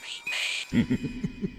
Gummy Man.